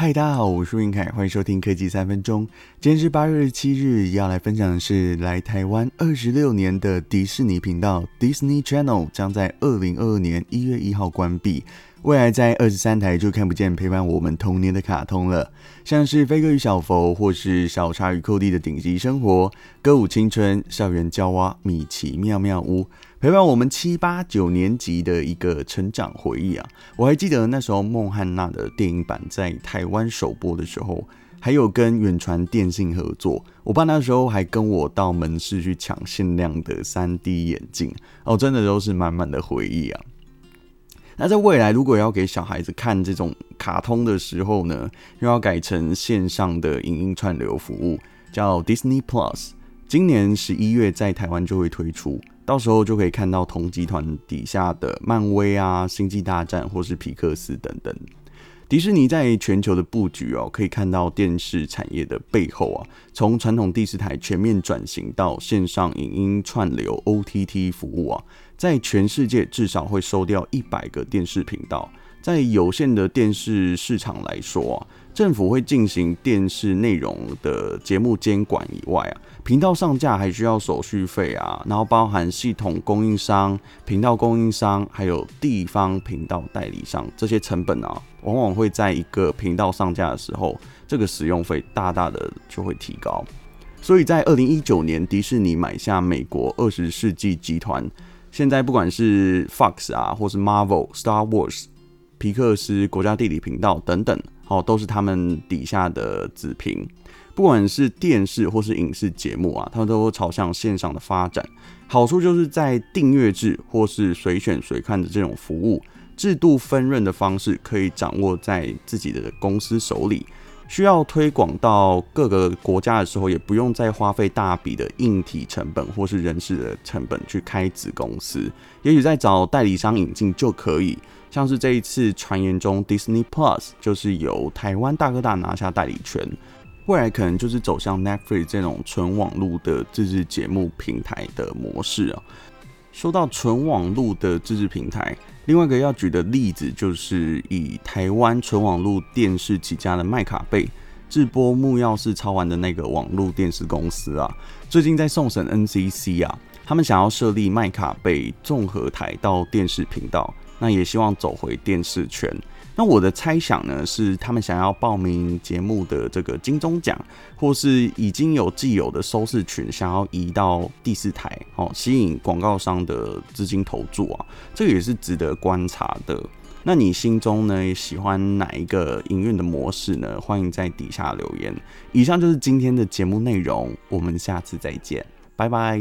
嗨，大家好，我是云凯，欢迎收听科技三分钟。今天是八月七日，要来分享的是来台湾二十六年的迪士尼频道 Disney Channel 将在二零二二年一月一号关闭。未来在二十三台就看不见陪伴我们童年的卡通了，像是飞哥与小佛，或是小查与寇弟的顶级生活、歌舞青春、校园娇娃、米奇妙妙屋，陪伴我们七八九年级的一个成长回忆啊！我还记得那时候孟汉娜的电影版在台湾首播的时候，还有跟远传电信合作，我爸那时候还跟我到门市去抢限量的 3D 眼镜哦，真的都是满满的回忆啊！那在未来，如果要给小孩子看这种卡通的时候呢，又要改成线上的影音串流服务，叫 Disney Plus。今年十一月在台湾就会推出，到时候就可以看到同集团底下的漫威啊、星际大战或是皮克斯等等。迪士尼在全球的布局哦，可以看到电视产业的背后啊，从传统电视台全面转型到线上影音串流 OTT 服务啊，在全世界至少会收掉一百个电视频道。在有限的电视市场来说啊，政府会进行电视内容的节目监管以外啊，频道上架还需要手续费啊，然后包含系统供应商、频道供应商，还有地方频道代理商这些成本啊，往往会在一个频道上架的时候，这个使用费大大的就会提高。所以在二零一九年，迪士尼买下美国二十世纪集团，现在不管是 Fox 啊，或是 Marvel、Star Wars。皮克斯、国家地理频道等等，好，都是他们底下的子频。不管是电视或是影视节目啊，他们都朝向线上的发展。好处就是在订阅制或是随选随看的这种服务制度分润的方式，可以掌握在自己的公司手里。需要推广到各个国家的时候，也不用再花费大笔的硬体成本或是人事的成本去开子公司，也许再找代理商引进就可以。像是这一次传言中，Disney Plus 就是由台湾大哥大拿下代理权，未来可能就是走向 Netflix 这种纯网络的自制节目平台的模式啊。说到纯网络的自制平台，另外一个要举的例子就是以台湾纯网络电视起家的麦卡贝，智播木曜4超玩的那个网络电视公司啊，最近在送审 NCC 啊，他们想要设立麦卡贝综合台到电视频道，那也希望走回电视圈。那我的猜想呢，是他们想要报名节目的这个金钟奖，或是已经有既有的收视群，想要移到第四台，哦，吸引广告商的资金投注啊，这个也是值得观察的。那你心中呢，喜欢哪一个营运的模式呢？欢迎在底下留言。以上就是今天的节目内容，我们下次再见，拜拜。